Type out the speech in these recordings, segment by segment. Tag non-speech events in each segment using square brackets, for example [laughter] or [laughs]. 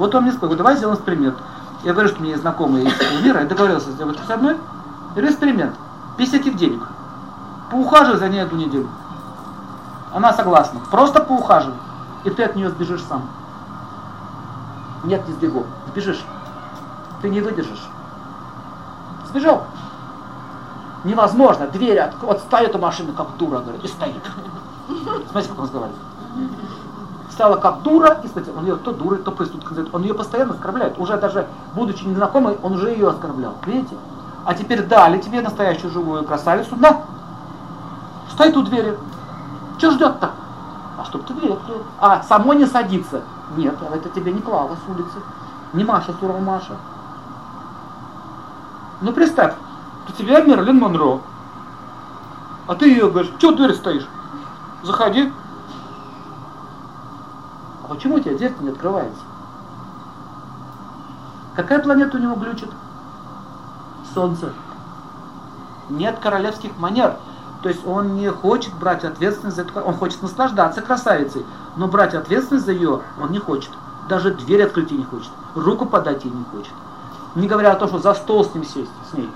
Вот он мне сказал, давай сделаем эксперимент. Я говорю, что меня есть знакомые из мира, я договорился сделать с одной. Говорю, эксперимент. Без всяких денег. Поухаживай за ней одну неделю. Она согласна. Просто поухаживай. И ты от нее сбежишь сам. Нет, не сбегу. Сбежишь. Ты не выдержишь. Сбежал. Невозможно. Дверь от, вот ставит у машины как дура, говорит, и стоит. Смотрите, как он разговаривает. Стала как дура, и смотрите, он ее то дурой, то проституткой. Он ее постоянно оскорбляет. Уже даже, будучи незнакомой, он уже ее оскорблял. Видите? А теперь дали тебе настоящую живую красавицу. На! Стоит у двери. Что ждет-то? А чтоб ты дверь открыл. А само не садится. Нет, это тебе не Клава с улицы. Не Маша, сурова Маша. Ну представь, у тебя Мерлин Монро. А ты ее говоришь, что дверь стоишь? Заходи. Почему у тебя дверь не открывается? Какая планета у него глючит? Солнце. Нет королевских манер. То есть он не хочет брать ответственность за это, он хочет наслаждаться красавицей, но брать ответственность за ее он не хочет. Даже дверь открыть ей не хочет, руку подать ей не хочет. Не говоря о том, что за стол с ним сесть, с ней.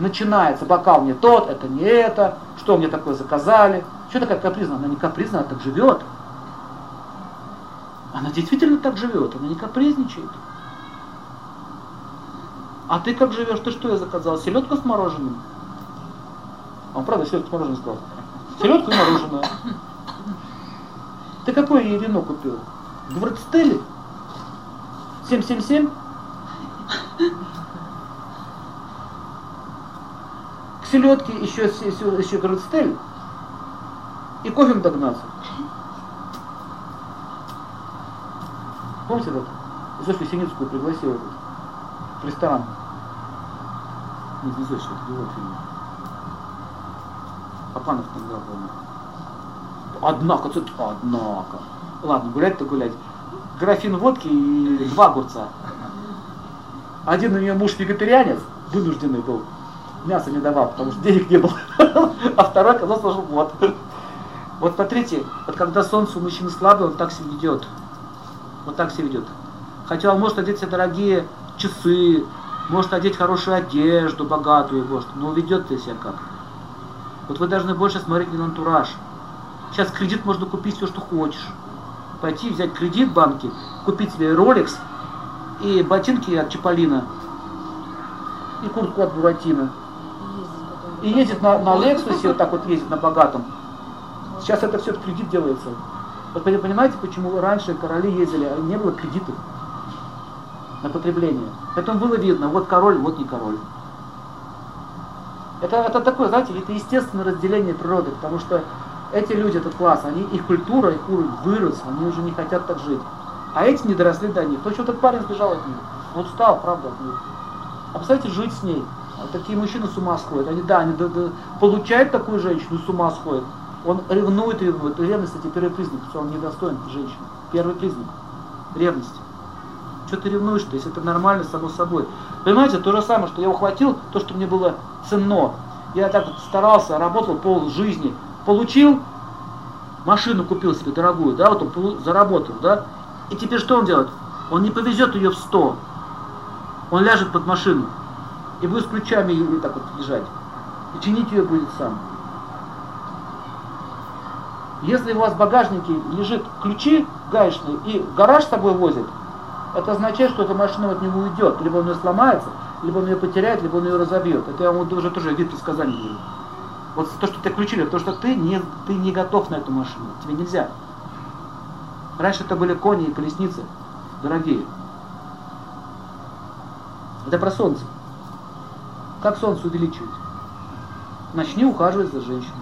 Начинается, бокал не тот, это не это, что мне такое заказали. Что такая капризная? Она не капризная, она так живет. Она действительно так живет, она не капризничает. А ты как живешь? Ты что я заказал? Селедку с мороженым? Он правда селедку с мороженым сказал. Селедку и мороженое. Ты какое ей вино купил? Гвардстели? 777? К селедке еще, еще, еще гвардстель и кофе догнаться. Помните этот? Зофию Синицкую пригласил этот, в ресторан. Не Зофию, это другой фильм. Папанов играл, по-моему. Однако, тут, однако. Ладно, гулять-то гулять. Графин водки и два огурца. Один у нее муж вегетарианец, вынужденный был, мясо не давал, потому что денег не было. [laughs] А второй оказался вот. Вот смотрите, вот когда солнце у мужчины слабое, он так себя ведет. Вот так себя ведет. Хотя он может одеть себе дорогие часы, может одеть хорошую одежду, богатую, может, но ведет ты себя как. Вот вы должны больше смотреть не на антураж. Сейчас кредит можно купить все, что хочешь. Пойти взять кредит в банке, купить себе Rolex и ботинки от Чаполина, и куртку от Буратино. И ездит на, на Лексусе, вот так вот ездит на богатом. Сейчас это все в кредит делается. Вот понимаете, почему раньше короли ездили, а не было кредитов на потребление. Поэтому было видно, вот король, вот не король. Это, это такое, знаете, это естественное разделение природы, потому что эти люди, этот класс, они, их культура, их уровень вырос, они уже не хотят так жить. А эти не доросли до них. Точно этот парень сбежал от них. Он устал, правда, от них. А представьте, жить с ней. А такие мужчины с ума сходят. Они, да, они да, да, получают такую женщину, с ума сходят. Он ревнует, ревнует. Ревность это первый признак, что он недостоин женщины. Первый признак. Ревность. Что ты ревнуешь-то, если это нормально, само собой. Понимаете, то же самое, что я ухватил то, что мне было ценно. Я так вот старался, работал пол жизни. Получил, машину купил себе дорогую, да, вот он заработал, да. И теперь что он делает? Он не повезет ее в 100. Он ляжет под машину и будет с ключами так вот лежать. И чинить ее будет сам. Если у вас в багажнике лежит ключи гаечные и гараж с собой возит, это означает, что эта машина от него уйдет. Либо он ее сломается, либо он ее потеряет, либо он ее разобьет. Это я вам уже тоже вид предсказаний говорю. Вот то, что ты включили, то, что ты не, ты не готов на эту машину. Тебе нельзя. Раньше это были кони и колесницы, дорогие. Это про солнце. Как солнце увеличивать? Начни ухаживать за женщиной.